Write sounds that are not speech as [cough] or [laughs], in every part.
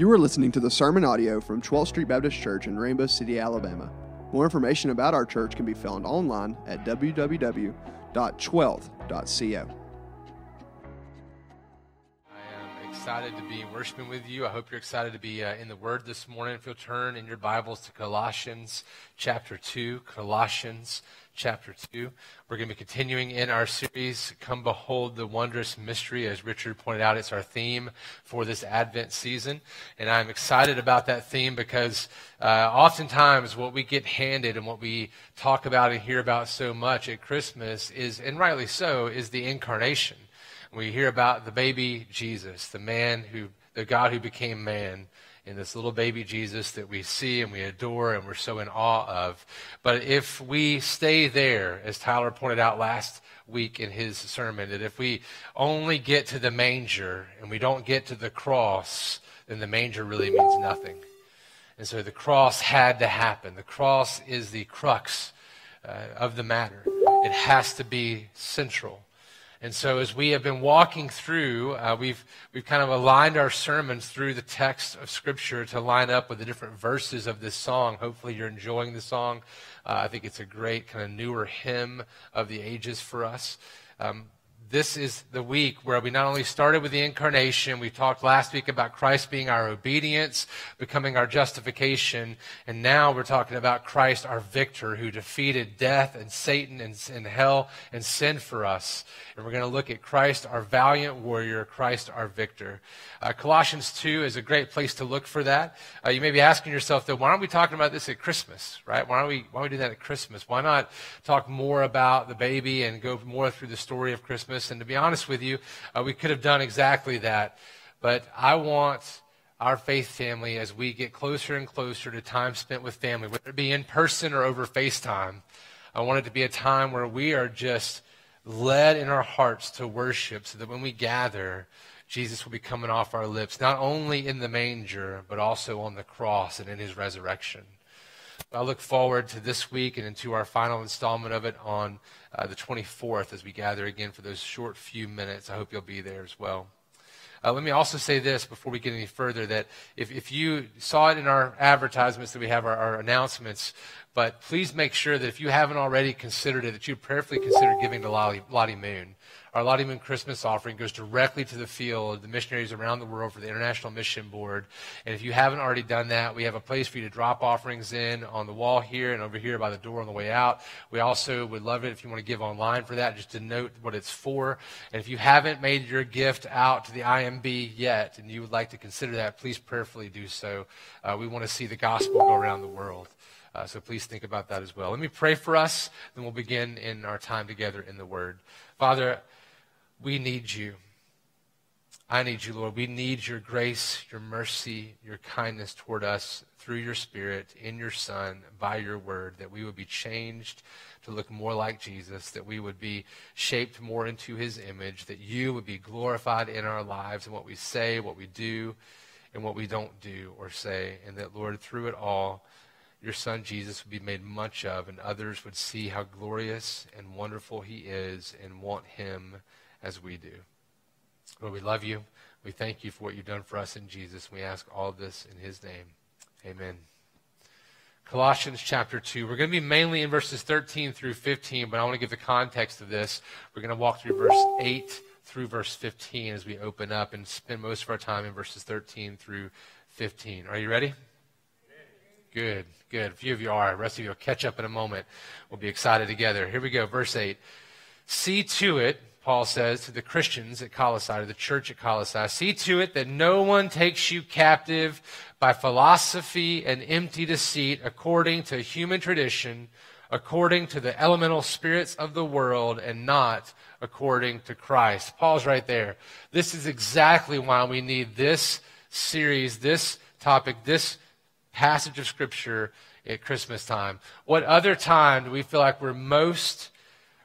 You are listening to the sermon audio from 12th Street Baptist Church in Rainbow City, Alabama. More information about our church can be found online at www.12th.co. excited to be worshiping with you. I hope you're excited to be uh, in the Word this morning. If you'll turn in your Bibles to Colossians chapter 2, Colossians chapter 2. We're going to be continuing in our series, Come Behold the Wondrous Mystery. As Richard pointed out, it's our theme for this Advent season. And I'm excited about that theme because uh, oftentimes what we get handed and what we talk about and hear about so much at Christmas is, and rightly so, is the incarnation. We hear about the baby Jesus, the man who, the God who became man in this little baby Jesus that we see and we adore and we're so in awe of. But if we stay there, as Tyler pointed out last week in his sermon, that if we only get to the manger and we don't get to the cross, then the manger really means nothing. And so the cross had to happen. The cross is the crux uh, of the matter. It has to be central. And so, as we have been walking through, uh, we've, we've kind of aligned our sermons through the text of Scripture to line up with the different verses of this song. Hopefully, you're enjoying the song. Uh, I think it's a great kind of newer hymn of the ages for us. Um, this is the week where we not only started with the incarnation, we talked last week about Christ being our obedience, becoming our justification, and now we're talking about Christ, our victor, who defeated death and Satan and, and hell and sin for us. And we're going to look at Christ, our valiant warrior, Christ, our victor. Uh, Colossians 2 is a great place to look for that. Uh, you may be asking yourself, though, why aren't we talking about this at Christmas, right? Why don't we, why don't we do that at Christmas? Why not talk more about the baby and go more through the story of Christmas? And to be honest with you, uh, we could have done exactly that. But I want our faith family, as we get closer and closer to time spent with family, whether it be in person or over FaceTime, I want it to be a time where we are just led in our hearts to worship so that when we gather, Jesus will be coming off our lips, not only in the manger, but also on the cross and in his resurrection. I look forward to this week and into our final installment of it on uh, the 24th as we gather again for those short few minutes. I hope you'll be there as well. Uh, let me also say this before we get any further that if, if you saw it in our advertisements that we have our, our announcements, but please make sure that if you haven't already considered it, that you prayerfully consider giving to Lottie, Lottie Moon. Our Lottie Moon Christmas offering goes directly to the field, the missionaries around the world for the International Mission Board. And if you haven't already done that, we have a place for you to drop offerings in on the wall here and over here by the door on the way out. We also would love it if you want to give online for that, just to note what it's for. And if you haven't made your gift out to the IMB yet and you would like to consider that, please prayerfully do so. Uh, we want to see the gospel go around the world. Uh, so please think about that as well. Let me pray for us, then we'll begin in our time together in the Word. Father, we need you. I need you, Lord. We need your grace, your mercy, your kindness toward us through your Spirit, in your Son, by your word, that we would be changed to look more like Jesus, that we would be shaped more into his image, that you would be glorified in our lives and what we say, what we do, and what we don't do or say. And that, Lord, through it all, your Son Jesus would be made much of, and others would see how glorious and wonderful he is and want him as we do. Lord, we love you. We thank you for what you've done for us in Jesus. We ask all this in his name. Amen. Colossians chapter 2. We're going to be mainly in verses 13 through 15, but I want to give the context of this. We're going to walk through verse 8 through verse 15 as we open up and spend most of our time in verses 13 through 15. Are you ready? Good, good. A few of you are. The rest of you will catch up in a moment. We'll be excited together. Here we go. Verse 8. See to it Paul says to the Christians at Colossae, to the church at Colossae, see to it that no one takes you captive by philosophy and empty deceit according to human tradition, according to the elemental spirits of the world, and not according to Christ. Paul's right there. This is exactly why we need this series, this topic, this passage of Scripture at Christmas time. What other time do we feel like we're most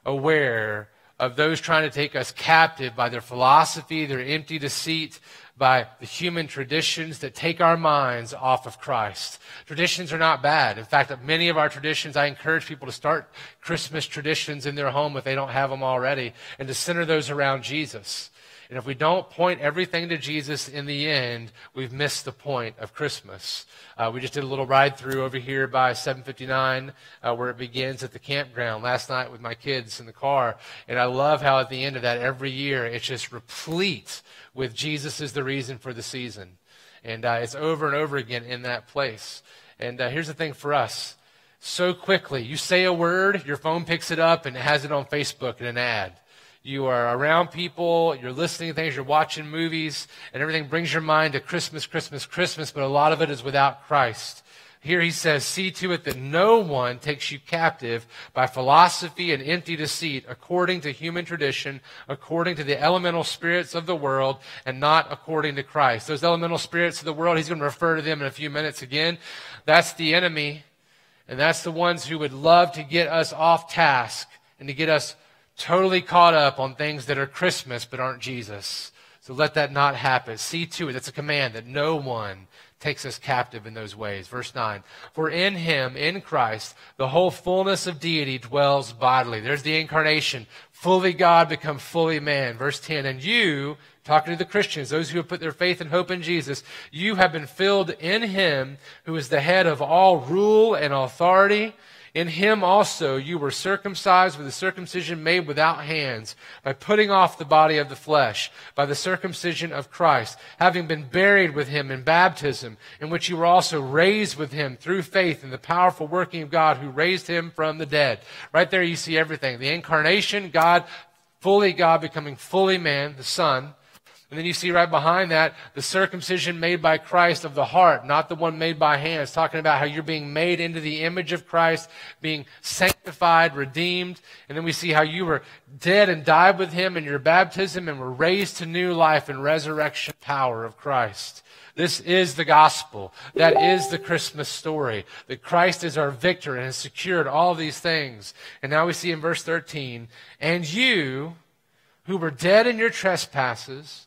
aware of those trying to take us captive by their philosophy, their empty deceit, by the human traditions that take our minds off of Christ. Traditions are not bad. In fact, many of our traditions, I encourage people to start Christmas traditions in their home if they don't have them already and to center those around Jesus. And if we don't point everything to Jesus in the end, we've missed the point of Christmas. Uh, we just did a little ride through over here by 759, uh, where it begins at the campground last night with my kids in the car. And I love how at the end of that every year it's just replete with Jesus is the reason for the season. And uh, it's over and over again in that place. And uh, here's the thing for us so quickly. You say a word, your phone picks it up and it has it on Facebook in an ad. You are around people, you're listening to things, you're watching movies, and everything brings your mind to Christmas, Christmas, Christmas, but a lot of it is without Christ. Here he says, See to it that no one takes you captive by philosophy and empty deceit, according to human tradition, according to the elemental spirits of the world, and not according to Christ. Those elemental spirits of the world, he's going to refer to them in a few minutes again. That's the enemy and that's the ones who would love to get us off task and to get us totally caught up on things that are Christmas but aren't Jesus. So let that not happen. See to it. That's a command that no one takes us captive in those ways. Verse 9. For in him, in Christ, the whole fullness of deity dwells bodily. There's the incarnation. Fully God become fully man. Verse 10. And you, talking to the Christians, those who have put their faith and hope in Jesus, you have been filled in him who is the head of all rule and authority. In him also you were circumcised with a circumcision made without hands, by putting off the body of the flesh, by the circumcision of Christ, having been buried with him in baptism, in which you were also raised with him through faith in the powerful working of God who raised him from the dead. Right there you see everything. The incarnation, God, fully God becoming fully man, the Son and then you see right behind that the circumcision made by Christ of the heart, not the one made by hands, talking about how you're being made into the image of Christ, being sanctified, redeemed. And then we see how you were dead and died with him in your baptism and were raised to new life and resurrection power of Christ. This is the gospel. That is the Christmas story. That Christ is our victor and has secured all these things. And now we see in verse 13, and you who were dead in your trespasses,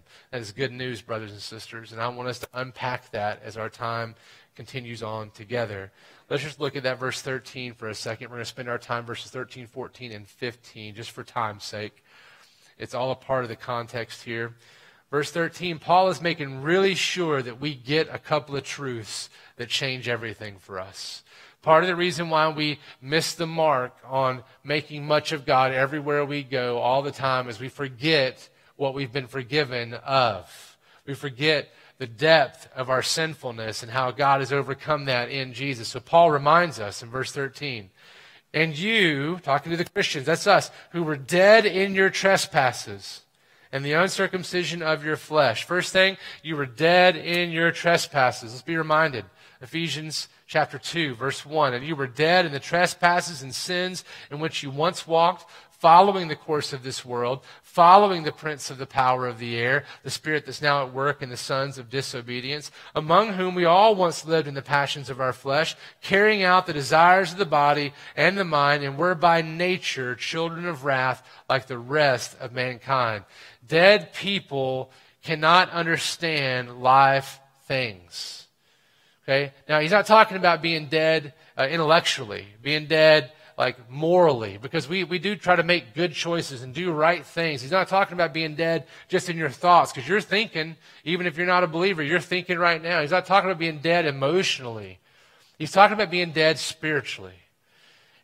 That is good news, brothers and sisters, and I want us to unpack that as our time continues on together. Let's just look at that verse 13 for a second. We're going to spend our time verses 13, 14, and 15 just for time's sake. It's all a part of the context here. Verse 13, Paul is making really sure that we get a couple of truths that change everything for us. Part of the reason why we miss the mark on making much of God everywhere we go all the time is we forget what we've been forgiven of. We forget the depth of our sinfulness and how God has overcome that in Jesus. So Paul reminds us in verse 13. And you, talking to the Christians, that's us, who were dead in your trespasses and the uncircumcision of your flesh. First thing, you were dead in your trespasses. Let's be reminded. Ephesians chapter 2, verse 1. And you were dead in the trespasses and sins in which you once walked, following the course of this world, following the prince of the power of the air, the spirit that's now at work in the sons of disobedience, among whom we all once lived in the passions of our flesh, carrying out the desires of the body and the mind, and were by nature children of wrath like the rest of mankind. Dead people cannot understand live things. Okay? Now, he's not talking about being dead uh, intellectually, being dead like morally, because we, we do try to make good choices and do right things. He's not talking about being dead just in your thoughts, because you're thinking, even if you're not a believer, you're thinking right now. He's not talking about being dead emotionally. He's talking about being dead spiritually.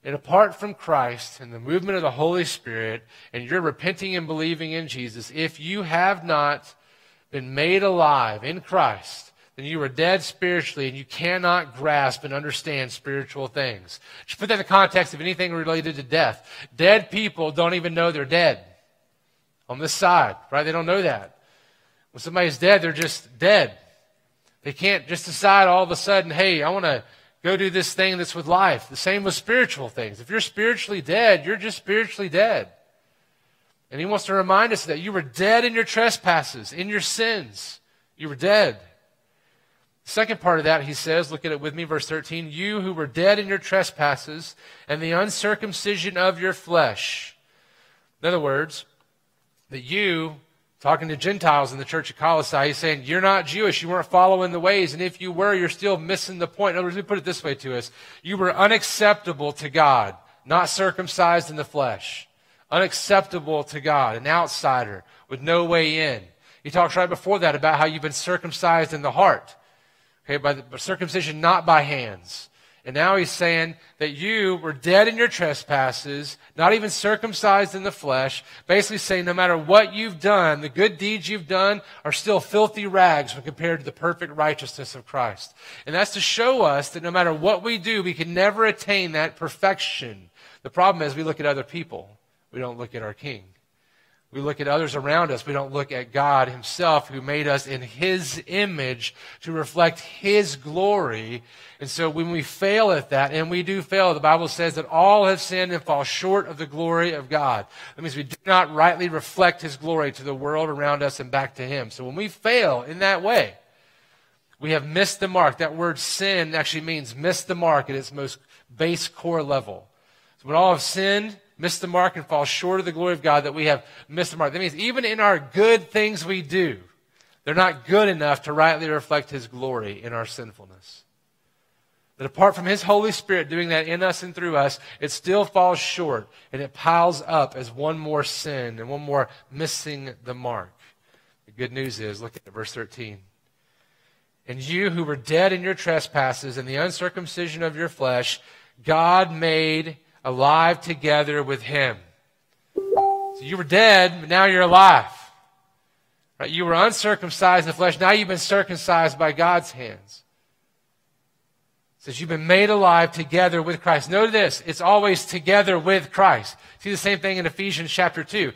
And apart from Christ and the movement of the Holy Spirit, and you're repenting and believing in Jesus, if you have not been made alive in Christ, then you are dead spiritually and you cannot grasp and understand spiritual things. Just put that in the context of anything related to death. Dead people don't even know they're dead. On this side, right? They don't know that. When somebody's dead, they're just dead. They can't just decide all of a sudden, hey, I want to go do this thing that's with life. The same with spiritual things. If you're spiritually dead, you're just spiritually dead. And he wants to remind us that you were dead in your trespasses, in your sins. You were dead. Second part of that, he says, look at it with me, verse 13. You who were dead in your trespasses and the uncircumcision of your flesh. In other words, that you, talking to Gentiles in the church of Colossae, he's saying, You're not Jewish. You weren't following the ways. And if you were, you're still missing the point. In other words, let me put it this way to us. You were unacceptable to God, not circumcised in the flesh. Unacceptable to God, an outsider with no way in. He talks right before that about how you've been circumcised in the heart. Okay, by the circumcision not by hands. And now he's saying that you were dead in your trespasses, not even circumcised in the flesh. Basically saying no matter what you've done, the good deeds you've done are still filthy rags when compared to the perfect righteousness of Christ. And that's to show us that no matter what we do, we can never attain that perfection. The problem is we look at other people. We don't look at our King. We look at others around us. We don't look at God Himself, who made us in His image to reflect His glory. And so when we fail at that, and we do fail, the Bible says that all have sinned and fall short of the glory of God. That means we do not rightly reflect His glory to the world around us and back to Him. So when we fail in that way, we have missed the mark. That word sin actually means miss the mark at its most base core level. So when all have sinned, missed the mark and fall short of the glory of God, that we have missed the mark. That means even in our good things we do, they're not good enough to rightly reflect His glory in our sinfulness. That apart from His Holy Spirit doing that in us and through us, it still falls short and it piles up as one more sin and one more missing the mark. The good news is, look at verse 13. And you who were dead in your trespasses and the uncircumcision of your flesh, God made alive together with him. So you were dead, but now you're alive. Right? You were uncircumcised in the flesh. Now you've been circumcised by God's hands. Says you've been made alive together with Christ. Note this. It's always together with Christ. See the same thing in Ephesians chapter 2.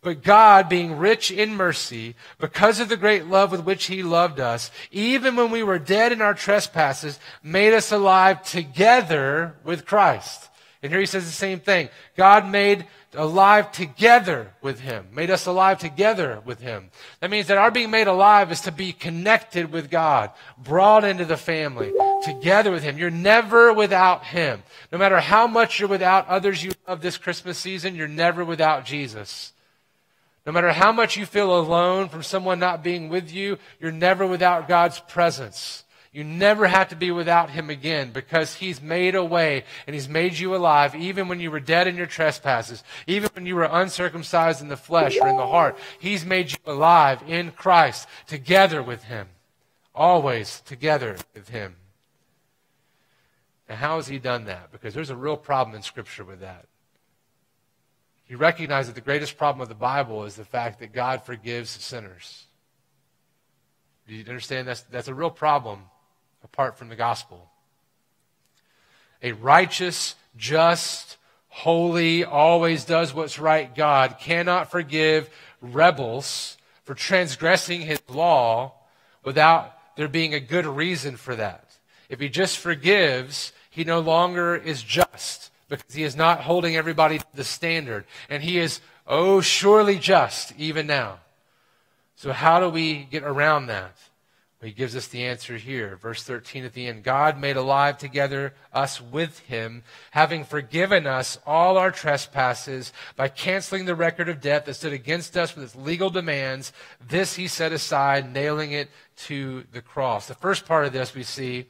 But God, being rich in mercy, because of the great love with which He loved us, even when we were dead in our trespasses, made us alive together with Christ. And here he says the same thing. God made alive together with him, made us alive together with him. That means that our being made alive is to be connected with God, brought into the family, together with him. You're never without him. No matter how much you're without others you love this Christmas season, you're never without Jesus. No matter how much you feel alone from someone not being with you, you're never without God's presence. You never have to be without him again because he's made a way and he's made you alive even when you were dead in your trespasses, even when you were uncircumcised in the flesh or in the heart. He's made you alive in Christ together with him. Always together with him. Now, how has he done that? Because there's a real problem in Scripture with that. You recognize that the greatest problem of the Bible is the fact that God forgives sinners. Do you understand? That's, that's a real problem apart from the gospel. A righteous, just, holy, always does what's right God cannot forgive rebels for transgressing his law without there being a good reason for that. If he just forgives, he no longer is just because he is not holding everybody to the standard. And he is, oh, surely just even now. So, how do we get around that? He gives us the answer here. Verse 13 at the end God made alive together us with him, having forgiven us all our trespasses by canceling the record of debt that stood against us with its legal demands. This he set aside, nailing it to the cross. The first part of this we see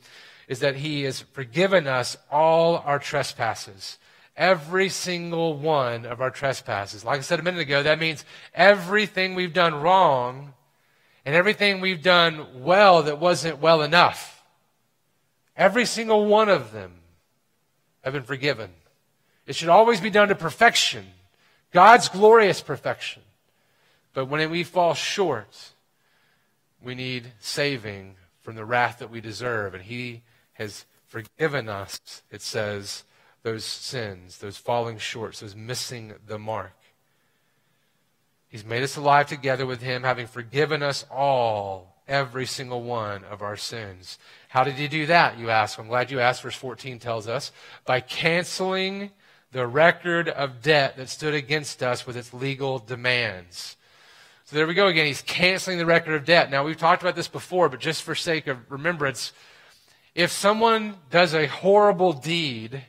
is that he has forgiven us all our trespasses. Every single one of our trespasses. Like I said a minute ago, that means everything we've done wrong and everything we've done well that wasn't well enough. Every single one of them have been forgiven. It should always be done to perfection, God's glorious perfection. But when we fall short, we need saving from the wrath that we deserve. And He has forgiven us, it says, those sins, those falling short, those missing the mark. He's made us alive together with him, having forgiven us all, every single one of our sins. How did he do that, you ask? I'm glad you asked. Verse 14 tells us by canceling the record of debt that stood against us with its legal demands. So there we go again. He's canceling the record of debt. Now, we've talked about this before, but just for sake of remembrance, if someone does a horrible deed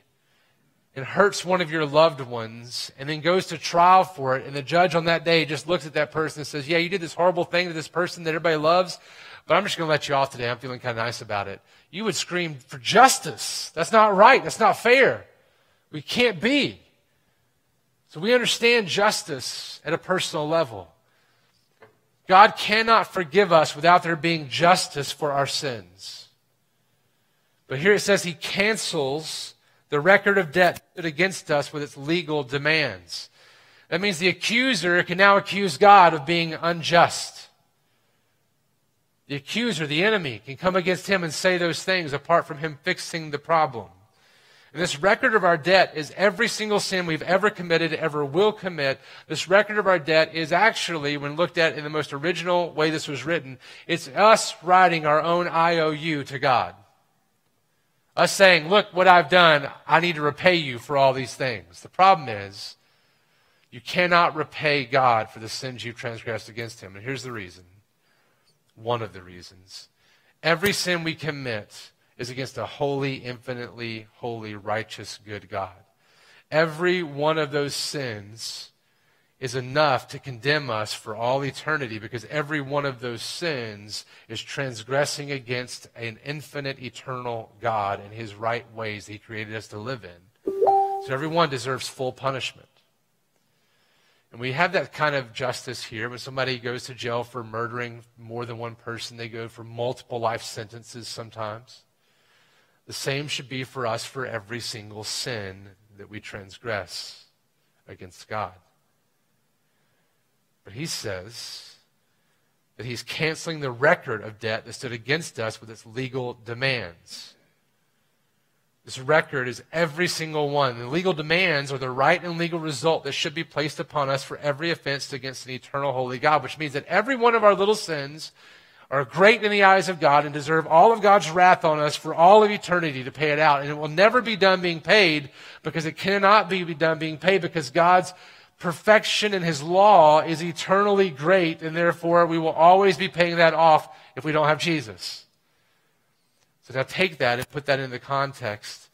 and hurts one of your loved ones and then goes to trial for it, and the judge on that day just looks at that person and says, Yeah, you did this horrible thing to this person that everybody loves, but I'm just going to let you off today. I'm feeling kind of nice about it. You would scream for justice. That's not right. That's not fair. We can't be. So we understand justice at a personal level. God cannot forgive us without there being justice for our sins. But here it says he cancels the record of debt against us with its legal demands. That means the accuser can now accuse God of being unjust. The accuser, the enemy, can come against him and say those things apart from him fixing the problem. And this record of our debt is every single sin we've ever committed, ever will commit. This record of our debt is actually, when looked at in the most original way this was written, it's us writing our own IOU to God. Us saying, look what I've done. I need to repay you for all these things. The problem is, you cannot repay God for the sins you've transgressed against Him. And here's the reason. One of the reasons. Every sin we commit is against a holy, infinitely holy, righteous, good God. Every one of those sins is enough to condemn us for all eternity because every one of those sins is transgressing against an infinite, eternal God and his right ways that he created us to live in. So everyone deserves full punishment. And we have that kind of justice here. When somebody goes to jail for murdering more than one person, they go for multiple life sentences sometimes. The same should be for us for every single sin that we transgress against God. But he says that he's canceling the record of debt that stood against us with its legal demands. This record is every single one. The legal demands are the right and legal result that should be placed upon us for every offense against an eternal holy God, which means that every one of our little sins are great in the eyes of God and deserve all of God's wrath on us for all of eternity to pay it out. And it will never be done being paid because it cannot be done being paid because God's perfection in his law is eternally great and therefore we will always be paying that off if we don't have Jesus. So now take that and put that in the context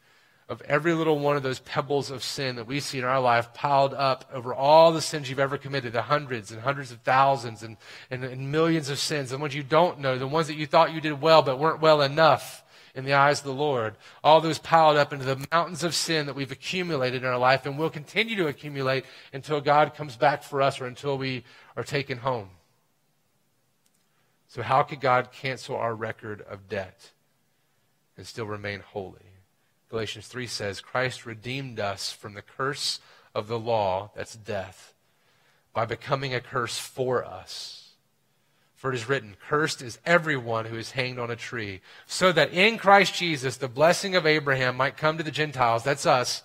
of every little one of those pebbles of sin that we see in our life piled up over all the sins you've ever committed, the hundreds and hundreds of thousands and, and, and, millions of sins, the ones you don't know, the ones that you thought you did well but weren't well enough in the eyes of the Lord. All those piled up into the mountains of sin that we've accumulated in our life and will continue to accumulate until God comes back for us or until we are taken home. So, how could God cancel our record of debt and still remain holy? Galatians 3 says, Christ redeemed us from the curse of the law, that's death, by becoming a curse for us. For it is written, Cursed is everyone who is hanged on a tree, so that in Christ Jesus the blessing of Abraham might come to the Gentiles, that's us,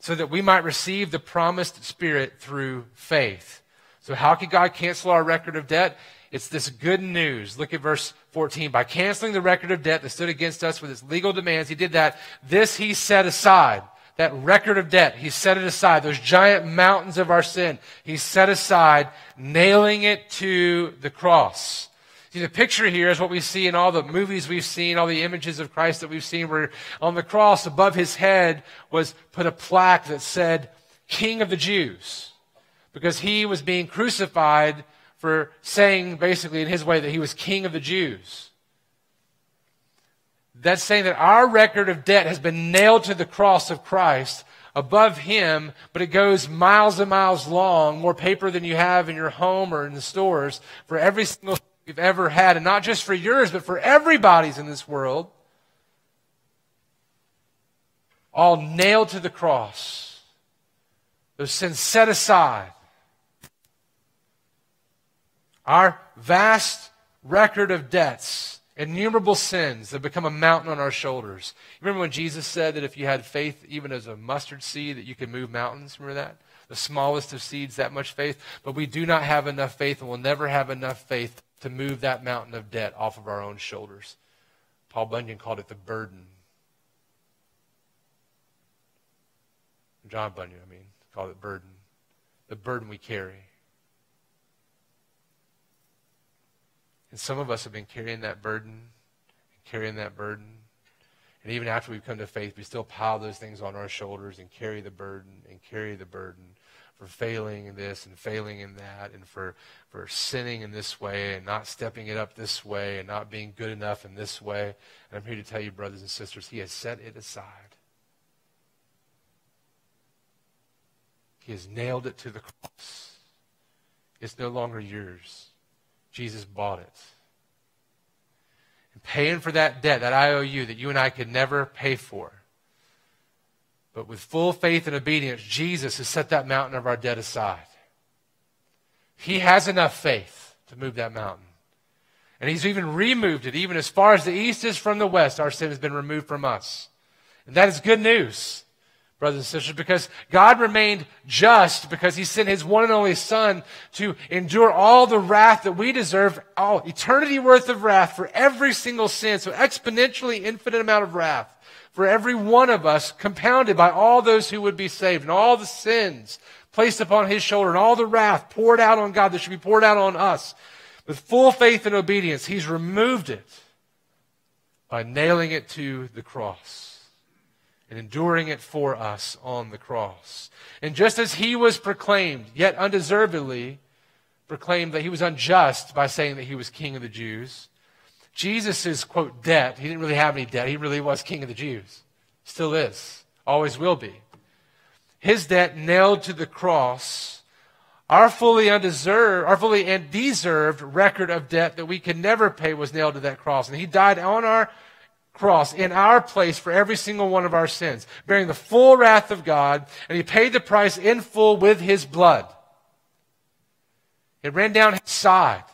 so that we might receive the promised Spirit through faith. So, how can God cancel our record of debt? It's this good news. Look at verse 14. By canceling the record of debt that stood against us with its legal demands, he did that. This he set aside. That record of debt, he set it aside. Those giant mountains of our sin, he set aside, nailing it to the cross. See, the picture here is what we see in all the movies we've seen, all the images of Christ that we've seen, where on the cross above his head was put a plaque that said, King of the Jews. Because he was being crucified for saying, basically, in his way, that he was king of the Jews. That's saying that our record of debt has been nailed to the cross of Christ above him, but it goes miles and miles long, more paper than you have in your home or in the stores, for every single thing you've ever had, and not just for yours, but for everybody's in this world. All nailed to the cross. Those sins set aside. Our vast record of debts, innumerable sins that become a mountain on our shoulders. Remember when Jesus said that if you had faith even as a mustard seed, that you could move mountains? Remember that? The smallest of seeds, that much faith. But we do not have enough faith and we'll never have enough faith to move that mountain of debt off of our own shoulders. Paul Bunyan called it the burden. John Bunyan, I mean, called it burden. The burden we carry. And some of us have been carrying that burden, carrying that burden. And even after we've come to faith, we still pile those things on our shoulders and carry the burden and carry the burden for failing in this and failing in that and for, for sinning in this way and not stepping it up this way and not being good enough in this way. And I'm here to tell you, brothers and sisters, He has set it aside. He has nailed it to the cross. It's no longer yours. Jesus bought it. And paying for that debt, that IOU that you and I could never pay for but with full faith and obedience, Jesus has set that mountain of our debt aside. He has enough faith to move that mountain. And he's even removed it, even as far as the east is from the west, our sin has been removed from us. And that is good news, brothers and sisters, because God remained just because he sent his one and only Son to endure all the wrath that we deserve, all eternity worth of wrath for every single sin. So exponentially infinite amount of wrath for every one of us, compounded by all those who would be saved, and all the sins placed upon his shoulder, and all the wrath poured out on God that should be poured out on us. With full faith and obedience, he's removed it by nailing it to the cross and enduring it for us on the cross. And just as he was proclaimed, yet undeservedly proclaimed that he was unjust by saying that he was king of the Jews, Jesus' quote debt, he didn't really have any debt. He really was king of the Jews. Still is. Always will be. His debt nailed to the cross, our fully undeserved, our fully undeserved record of debt that we could never pay was nailed to that cross. And he died on our cross in our place for every single one of our sins, bearing the full wrath of God, and he paid the price in full with his blood. It ran down his side.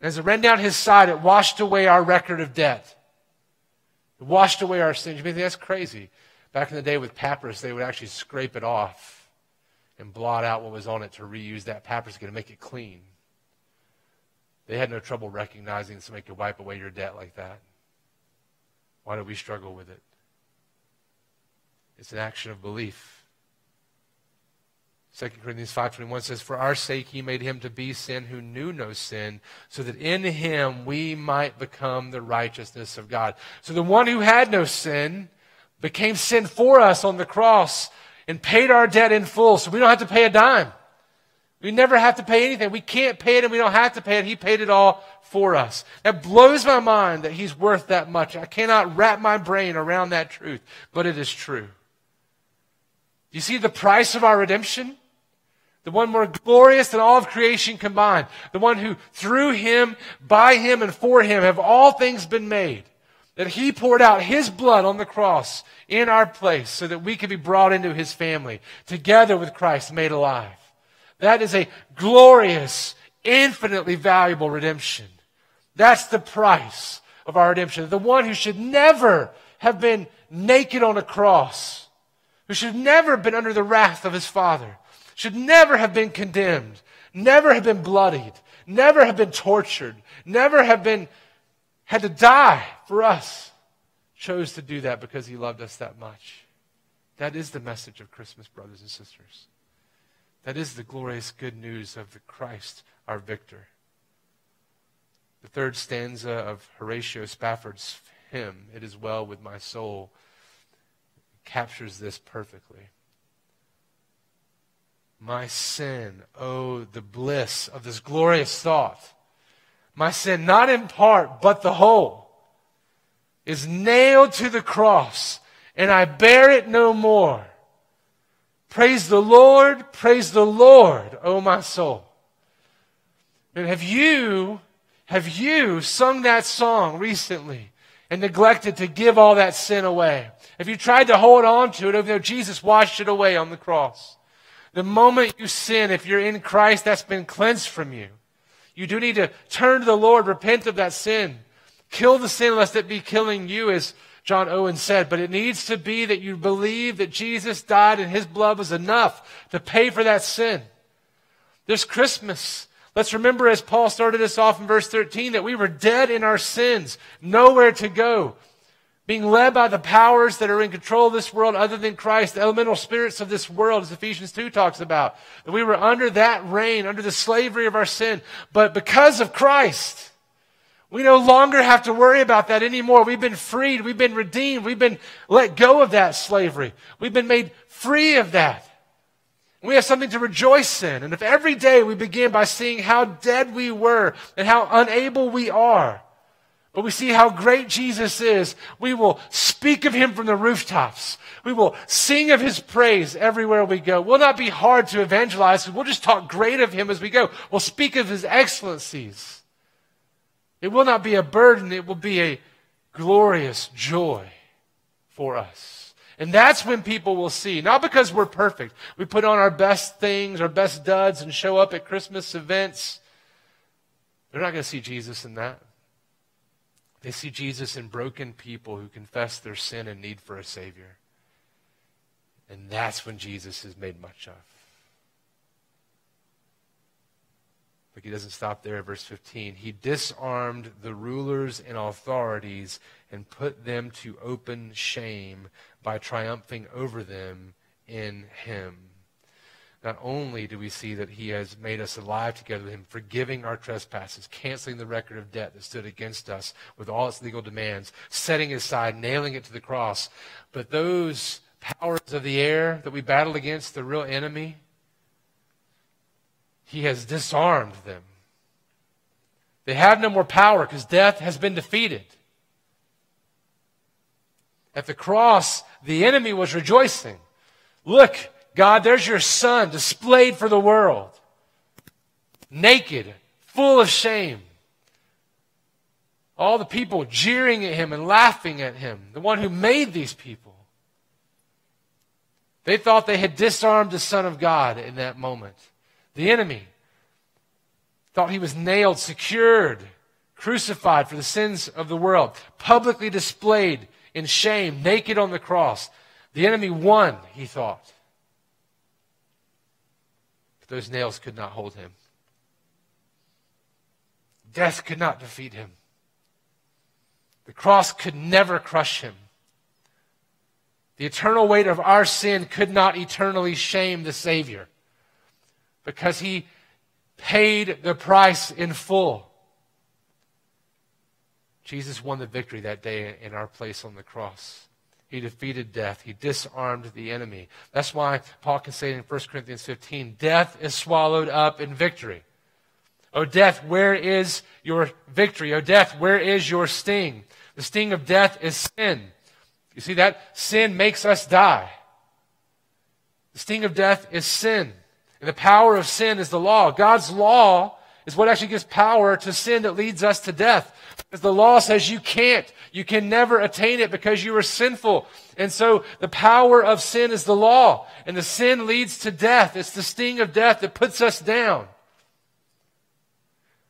And as it ran down his side, it washed away our record of debt. It washed away our sins. You may think that's crazy. Back in the day with papyrus, they would actually scrape it off and blot out what was on it to reuse that papyrus again to make it clean. They had no trouble recognizing somebody could wipe away your debt like that. Why do we struggle with it? It's an action of belief. 2 Corinthians 5.21 says, For our sake he made him to be sin who knew no sin, so that in him we might become the righteousness of God. So the one who had no sin became sin for us on the cross and paid our debt in full, so we don't have to pay a dime. We never have to pay anything. We can't pay it and we don't have to pay it. He paid it all for us. That blows my mind that he's worth that much. I cannot wrap my brain around that truth, but it is true. You see the price of our redemption? The one more glorious than all of creation combined. The one who through him, by him, and for him have all things been made. That he poured out his blood on the cross in our place so that we could be brought into his family together with Christ made alive. That is a glorious, infinitely valuable redemption. That's the price of our redemption. The one who should never have been naked on a cross, who should never have been under the wrath of his Father should never have been condemned, never have been bloodied, never have been tortured, never have been had to die for us, chose to do that because he loved us that much. That is the message of Christmas, brothers and sisters. That is the glorious good news of the Christ, our victor. The third stanza of Horatio Spafford's hymn, It Is Well With My Soul, captures this perfectly. My sin, oh, the bliss of this glorious thought. My sin, not in part, but the whole, is nailed to the cross, and I bear it no more. Praise the Lord, praise the Lord, oh my soul. And have you, have you sung that song recently and neglected to give all that sin away? Have you tried to hold on to it even though Jesus washed it away on the cross? The moment you sin, if you're in Christ, that's been cleansed from you. You do need to turn to the Lord, repent of that sin. Kill the sin lest it be killing you, as John Owen said. But it needs to be that you believe that Jesus died and his blood was enough to pay for that sin. This Christmas, let's remember as Paul started us off in verse 13 that we were dead in our sins, nowhere to go being led by the powers that are in control of this world other than Christ, the elemental spirits of this world, as Ephesians 2 talks about. That we were under that reign, under the slavery of our sin. But because of Christ, We no longer have to worry about that anymore. We've been freed. We've been redeemed. We've been let go of that slavery. We've been made free of that. We have something to rejoice in. And if every day we begin by seeing how dead we were and how unable we are, but we see how great Jesus is, we will speak of him from the rooftops. We will sing of his praise everywhere we go. We'll not be hard to evangelize. We'll just talk great of him as we go. We'll speak of his excellencies. It will not be a burden, it will be a glorious joy for us. And that's when people will see, not because we're perfect. We put on our best things, our best duds, and show up at Christmas events. They're not going to see Jesus in that. They see Jesus in broken people who confess their sin and need for a Savior. And that's when Jesus is made much of. But he doesn't stop there. at Verse 15. He disarmed the rulers and authorities and put them to open shame by triumphing over them in him. Not only do we see that he has made us alive together with him, forgiving our trespasses, canceling the record of debt that stood against us with all its legal demands, setting it aside, nailing it to the cross. But those powers of the air that we battle against, the real enemy, he has disarmed them. They have no more power because death has been defeated. At the cross, the enemy was rejoicing. Look, God, there's your son displayed for the world. Naked, full of shame. All the people jeering at him and laughing at him, the one who made these people. They thought they had disarmed the Son of God in that moment. The enemy thought he was nailed, secured, crucified for the sins of the world, publicly displayed in shame, naked on the cross. The enemy won, he thought. But those nails could not hold him. Death could not defeat him. The cross could never crush him. The eternal weight of our sin could not eternally shame the Savior because he paid the price in full. Jesus won the victory that day in our place on the cross. He defeated death. He disarmed the enemy. That's why Paul can say in 1 Corinthians 15, death is swallowed up in victory. O death, where is your victory? O death, where is your sting? The sting of death is sin. You see that? Sin makes us die. The sting of death is sin. And the power of sin is the law. God's law is what actually gives power to sin that leads us to death. Because the law says you can't, you can never attain it because you are sinful. And so the power of sin is the law. And the sin leads to death. It's the sting of death that puts us down.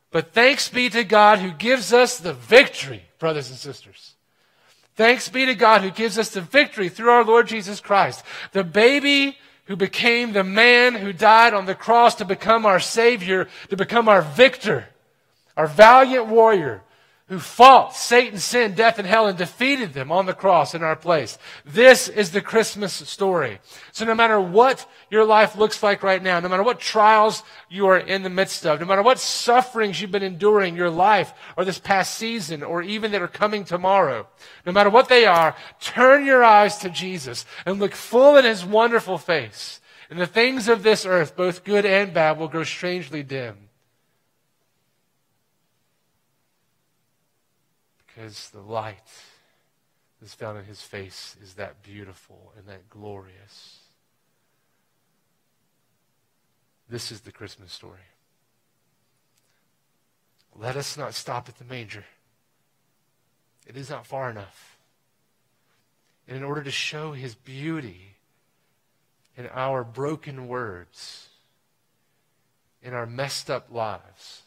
But thanks be to God who gives us the victory, brothers and sisters. Thanks be to God who gives us the victory through our Lord Jesus Christ. The baby who became the man who died on the cross to become our Savior, to become our victor, our valiant warrior, who fought Satan, sin, death, and hell and defeated them on the cross in our place. This is the Christmas story. So no matter what your life looks like right now, no matter what trials you are in the midst of, no matter what sufferings you've been enduring your life or this past season or even that are coming tomorrow, no matter what they are, turn your eyes to Jesus and look full in his wonderful face. And the things of this earth, both good and bad, will grow strangely dim because the light that's found in his face is that beautiful and that glorious. This is the Christmas story. Let us not stop at the manger. It is not far enough. And in order to show his beauty in our broken words, in our messed up lives,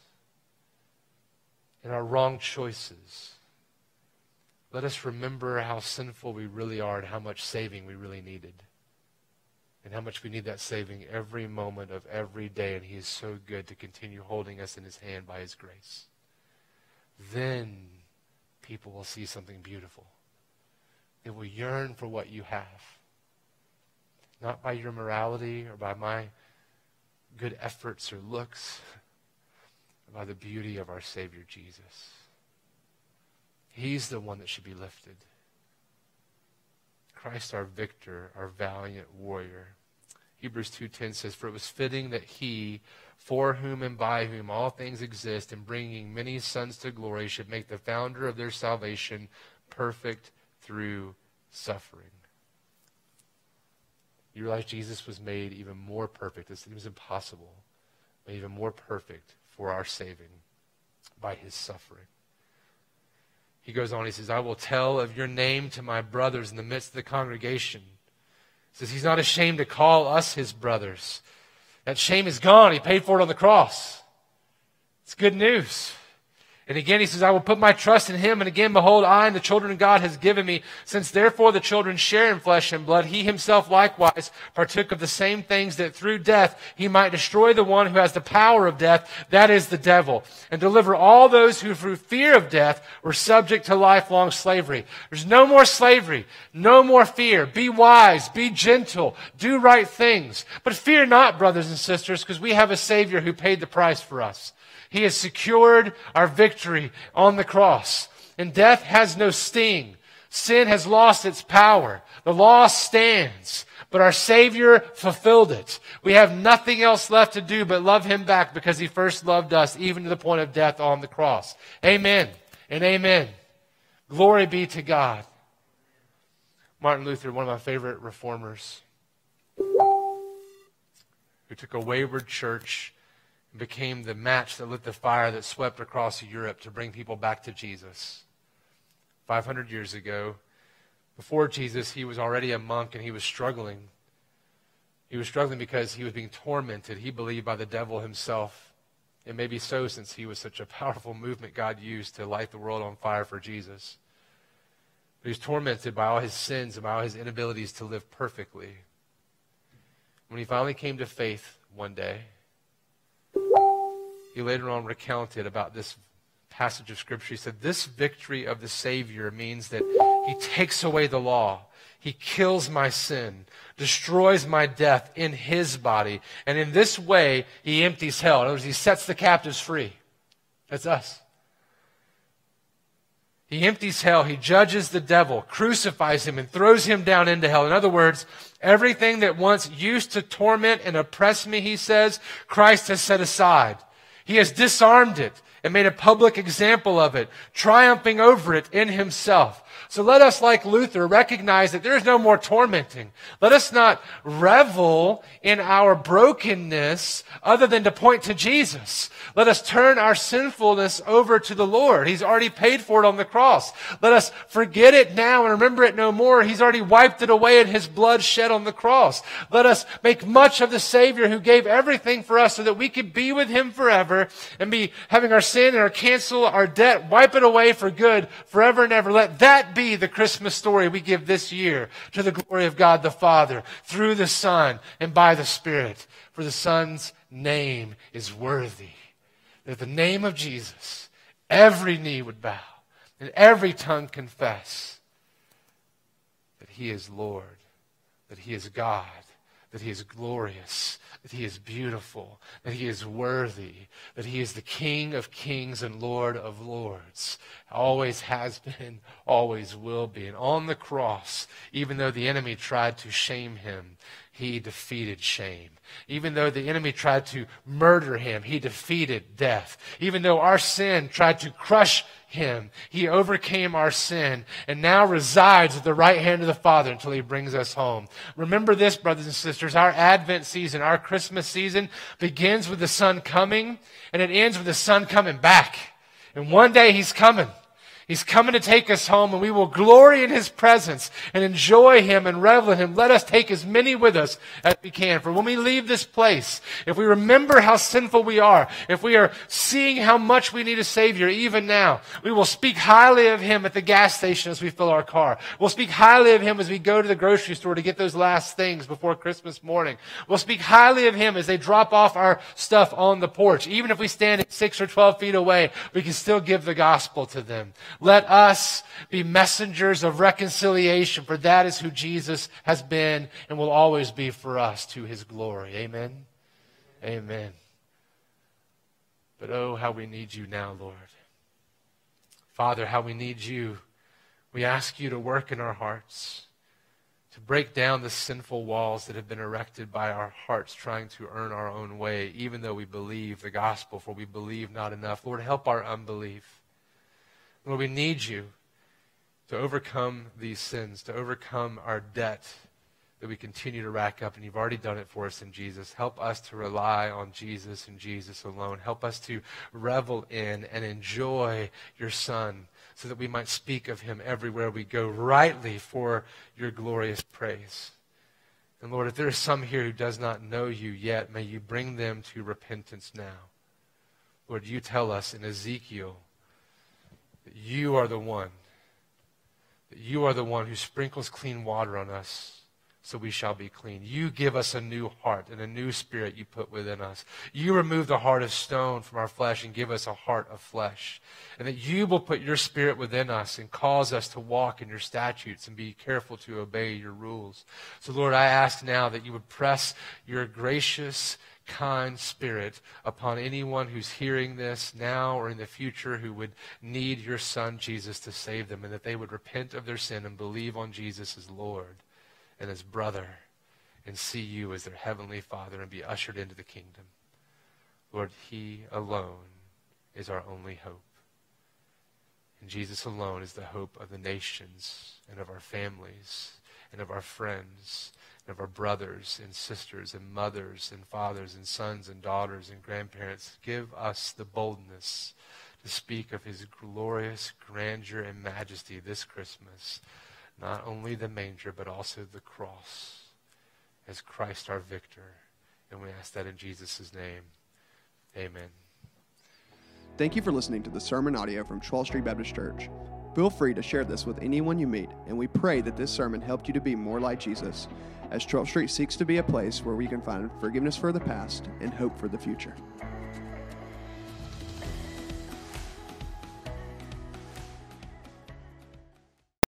in our wrong choices, let us remember how sinful we really are and how much saving we really needed. And how much we need that saving every moment of every day. And He is so good to continue holding us in His hand by His grace. Then people will see something beautiful. They will yearn for what you have. Not by your morality or by my good efforts or looks, [laughs] but by the beauty of our Savior Jesus. He's the one that should be lifted. Christ our victor, our valiant warrior. Hebrews 2:10 says for it was fitting that he for whom and by whom all things exist and bringing many sons to glory should make the founder of their salvation perfect through suffering. You realize Jesus was made even more perfect. It seems impossible, but even more perfect for our saving by his suffering. He goes on, he says, I will tell of your name to my brothers in the midst of the congregation. He says, He's not ashamed to call us his brothers. That shame is gone. He paid for it on the cross. It's good news. And again, he says, I will put my trust in him. And again, behold, I and the children God has given me. Since therefore the children share in flesh and blood, he himself likewise partook of the same things that through death he might destroy the one who has the power of death, that is the devil, and deliver all those who through fear of death were subject to lifelong slavery. There's no more slavery, no more fear. Be wise, be gentle, do right things. But fear not, brothers and sisters, because we have a Savior who paid the price for us. He has secured our victory on the cross. And death has no sting. Sin has lost its power. The law stands. But our Savior fulfilled it. We have nothing else left to do but love Him back because He first loved us, even to the point of death on the cross. Amen and amen. Glory be to God. Martin Luther, one of my favorite reformers, who took a wayward church became the match that lit the fire that swept across Europe to bring people back to Jesus. 500 years ago, before Jesus, he was already a monk and he was struggling. He was struggling because he was being tormented, he believed, by the devil himself. It may be so since he was such a [laughs] powerful movement God used to light the world on fire for Jesus. But he was tormented by all his sins and by all his inabilities to live perfectly. When he finally came to faith one day, he later on recounted about this passage of Scripture. He said, This victory of the Savior means that He takes away the law. He kills my sin, destroys my death in His body. And in this way, He empties hell. In other words, He sets the captives free. That's us. He empties hell. He judges the devil, crucifies him, and throws him down into hell. In other words, everything that once used to torment and oppress me, he says, Christ has set aside. He has disarmed it and made a public example of it, triumphing over it in himself. So let us, like Luther, recognize that there is no more tormenting. Let us not revel in our brokenness other than to point to Jesus. Let us turn our sinfulness over to the Lord. He's already paid for it on the cross. Let us forget it now and remember it no more. He's already wiped it away in his blood shed on the cross. Let us make much of the Savior who gave everything for us so that we could be with him forever and be having our sin and our cancel our debt, wipe it away for good forever and ever. Let that be the Christmas story we give this year to the glory of God the Father through the Son and by the Spirit. For the Son's name is worthy. That the name of Jesus, every knee would bow and every tongue confess that He is Lord, that He is God, that He is glorious, that he is beautiful, that he is worthy, that he is the King of kings and Lord of lords. Always has been, always will be. And on the cross, even though the enemy tried to shame him, he defeated shame. Even though the enemy tried to murder him, he defeated death. Even though our sin tried to crush him, he overcame our sin and now resides at the right hand of the Father until he brings us home. Remember this, brothers and sisters, our Advent season, our Christmas season begins with the Son coming and it ends with the Son coming back. And one day he's coming. He's coming to take us home and we will glory in his presence and enjoy him and revel in him. Let us take as many with us as we can. For when we leave this place, if we remember how sinful we are, if we are seeing how much we need a savior even now, we will speak highly of him at the gas station as we fill our car. We'll speak highly of him as we go to the grocery store to get those last things before Christmas morning. We'll speak highly of him as they drop off our stuff on the porch. Even if we stand six or 12 feet away, we can still give the gospel to them. Let us be messengers of reconciliation, for that is who Jesus has been and will always be for us to his glory. Amen. Amen. But oh, how we need you now, Lord. Father, how we need you. We ask you to work in our hearts, to break down the sinful walls that have been erected by our hearts trying to earn our own way, even though we believe the gospel, for we believe not enough. Lord, help our unbelief. Lord, we need you to overcome these sins, to overcome our debt that we continue to rack up, and you've already done it for us in Jesus. Help us to rely on Jesus and Jesus alone. Help us to revel in and enjoy your Son so that we might speak of him everywhere we go rightly for your glorious praise. And Lord, if there is some here who does not know you yet, may you bring them to repentance now. Lord, you tell us in Ezekiel that you are the one, that you are the one who sprinkles clean water on us so we shall be clean. You give us a new heart and a new spirit you put within us. You remove the heart of stone from our flesh and give us a heart of flesh. And that you will put your spirit within us and cause us to walk in your statutes and be careful to obey your rules. So, Lord, I ask now that you would press your gracious, kind spirit upon anyone who's hearing this now or in the future who would need your son Jesus to save them and that they would repent of their sin and believe on Jesus as Lord and as brother and see you as their heavenly Father and be ushered into the kingdom. Lord, He alone is our only hope. And Jesus alone is the hope of the nations and of our families and of our friends and of our brothers and sisters and mothers and fathers and sons and daughters and grandparents. Give us the boldness to speak of his glorious grandeur and majesty this Christmas not only the manger, but also the cross as Christ our victor. And we ask that in Jesus' name. Amen. Thank you for listening to the sermon audio from 12th Street Baptist Church. Feel free to share this with anyone you meet, and we pray that this sermon helped you to be more like Jesus as 12th Street seeks to be a place where we can find forgiveness for the past and hope for the future.